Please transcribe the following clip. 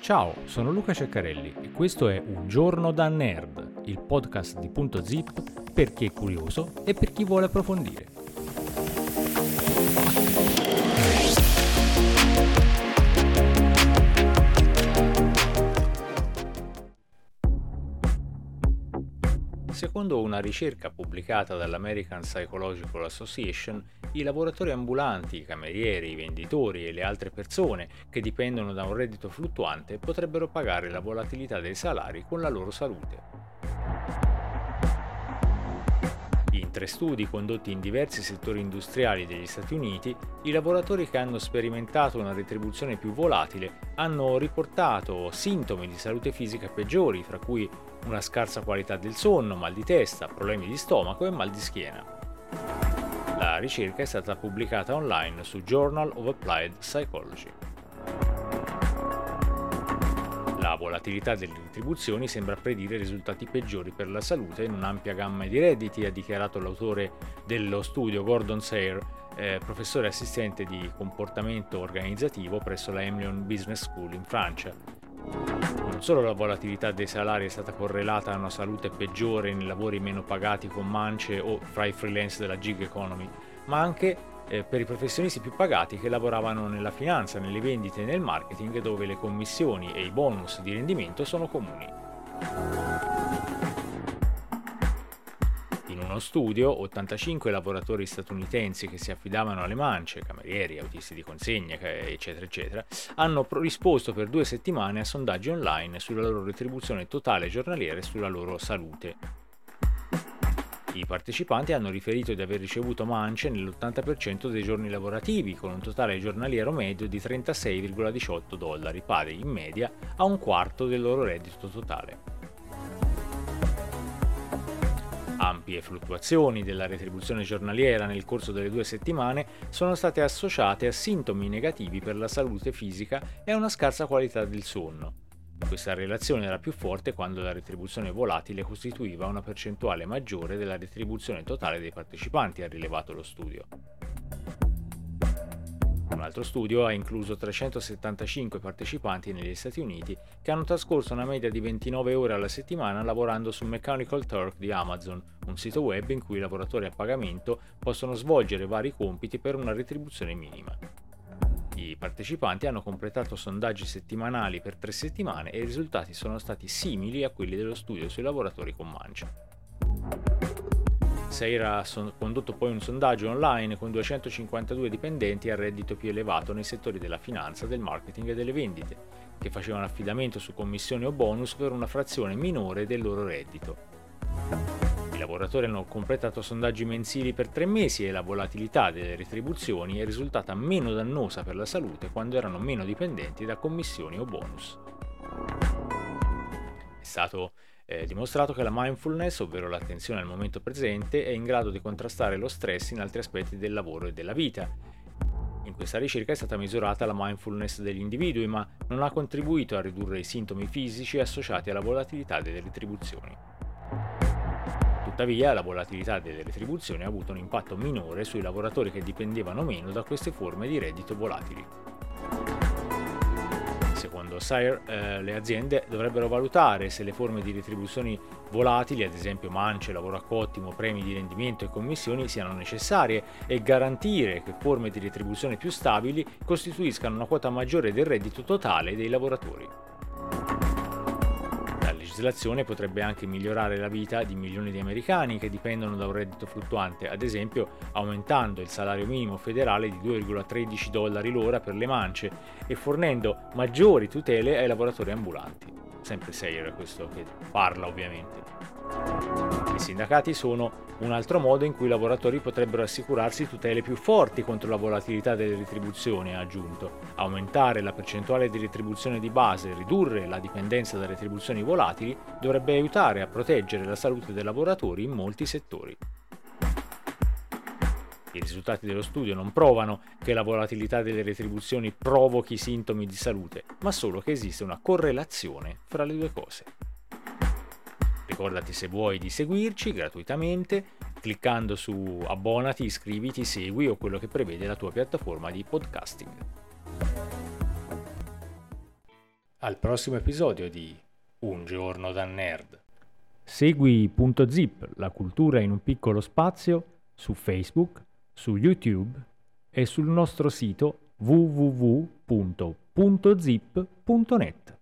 Ciao, sono Luca Ceccarelli e questo è Un giorno da nerd, il podcast di Punto Zip per chi è curioso e per chi vuole approfondire. Secondo una ricerca pubblicata dall'American Psychological Association, i lavoratori ambulanti, i camerieri, i venditori e le altre persone che dipendono da un reddito fluttuante potrebbero pagare la volatilità dei salari con la loro salute. In tre studi condotti in diversi settori industriali degli Stati Uniti, i lavoratori che hanno sperimentato una retribuzione più volatile hanno riportato sintomi di salute fisica peggiori, fra cui una scarsa qualità del sonno, mal di testa, problemi di stomaco e mal di schiena. La ricerca è stata pubblicata online su Journal of Applied Psychology. Volatilità delle retribuzioni sembra predire risultati peggiori per la salute in un'ampia gamma di redditi, ha dichiarato l'autore dello studio Gordon Sayre, eh, professore assistente di comportamento organizzativo presso la Emlyon Business School in Francia. Non solo la volatilità dei salari è stata correlata a una salute peggiore nei lavori meno pagati con mance o fra i freelance della gig economy, ma anche eh, per i professionisti più pagati che lavoravano nella finanza, nelle vendite e nel marketing dove le commissioni e i bonus di rendimento sono comuni. In uno studio, 85 lavoratori statunitensi che si affidavano alle mance, camerieri, autisti di consegna, eccetera, eccetera, hanno risposto per due settimane a sondaggi online sulla loro retribuzione totale giornaliera e sulla loro salute. I partecipanti hanno riferito di aver ricevuto mance nell'80% dei giorni lavorativi, con un totale giornaliero medio di 36,18 dollari, pari in media a un quarto del loro reddito totale. Ampie fluttuazioni della retribuzione giornaliera nel corso delle due settimane sono state associate a sintomi negativi per la salute fisica e a una scarsa qualità del sonno. Questa relazione era più forte quando la retribuzione volatile costituiva una percentuale maggiore della retribuzione totale dei partecipanti, ha rilevato lo studio. Un altro studio ha incluso 375 partecipanti negli Stati Uniti che hanno trascorso una media di 29 ore alla settimana lavorando su Mechanical Turk di Amazon, un sito web in cui i lavoratori a pagamento possono svolgere vari compiti per una retribuzione minima. I partecipanti hanno completato sondaggi settimanali per tre settimane e i risultati sono stati simili a quelli dello studio sui lavoratori con mancia. Seira ha condotto poi un sondaggio online con 252 dipendenti a reddito più elevato nei settori della finanza, del marketing e delle vendite, che facevano affidamento su commissioni o bonus per una frazione minore del loro reddito. Lavoratori hanno completato sondaggi mensili per tre mesi e la volatilità delle retribuzioni è risultata meno dannosa per la salute quando erano meno dipendenti da commissioni o bonus. È stato eh, dimostrato che la mindfulness, ovvero l'attenzione al momento presente, è in grado di contrastare lo stress in altri aspetti del lavoro e della vita. In questa ricerca è stata misurata la mindfulness degli individui, ma non ha contribuito a ridurre i sintomi fisici associati alla volatilità delle retribuzioni. Tuttavia, la volatilità delle retribuzioni ha avuto un impatto minore sui lavoratori che dipendevano meno da queste forme di reddito volatili. Secondo Sire, eh, le aziende dovrebbero valutare se le forme di retribuzioni volatili, ad esempio mance, lavoro a cottimo, premi di rendimento e commissioni, siano necessarie e garantire che forme di retribuzione più stabili costituiscano una quota maggiore del reddito totale dei lavoratori legislazione potrebbe anche migliorare la vita di milioni di americani che dipendono da un reddito fluttuante, ad esempio aumentando il salario minimo federale di 2,13 dollari l'ora per le mance e fornendo maggiori tutele ai lavoratori ambulanti. Sempre Sayer questo che parla ovviamente. I sindacati sono un altro modo in cui i lavoratori potrebbero assicurarsi tutele più forti contro la volatilità delle retribuzioni, ha aggiunto. Aumentare la percentuale di retribuzione di base e ridurre la dipendenza da retribuzioni volatili dovrebbe aiutare a proteggere la salute dei lavoratori in molti settori. I risultati dello studio non provano che la volatilità delle retribuzioni provochi sintomi di salute, ma solo che esiste una correlazione fra le due cose. Ricordati se vuoi di seguirci gratuitamente cliccando su abbonati, iscriviti, segui o quello che prevede la tua piattaforma di podcasting. al prossimo episodio di Un giorno da nerd. Segui Punto Zip, la cultura in un piccolo spazio, su Facebook, su YouTube e sul nostro sito www.puntozip.net.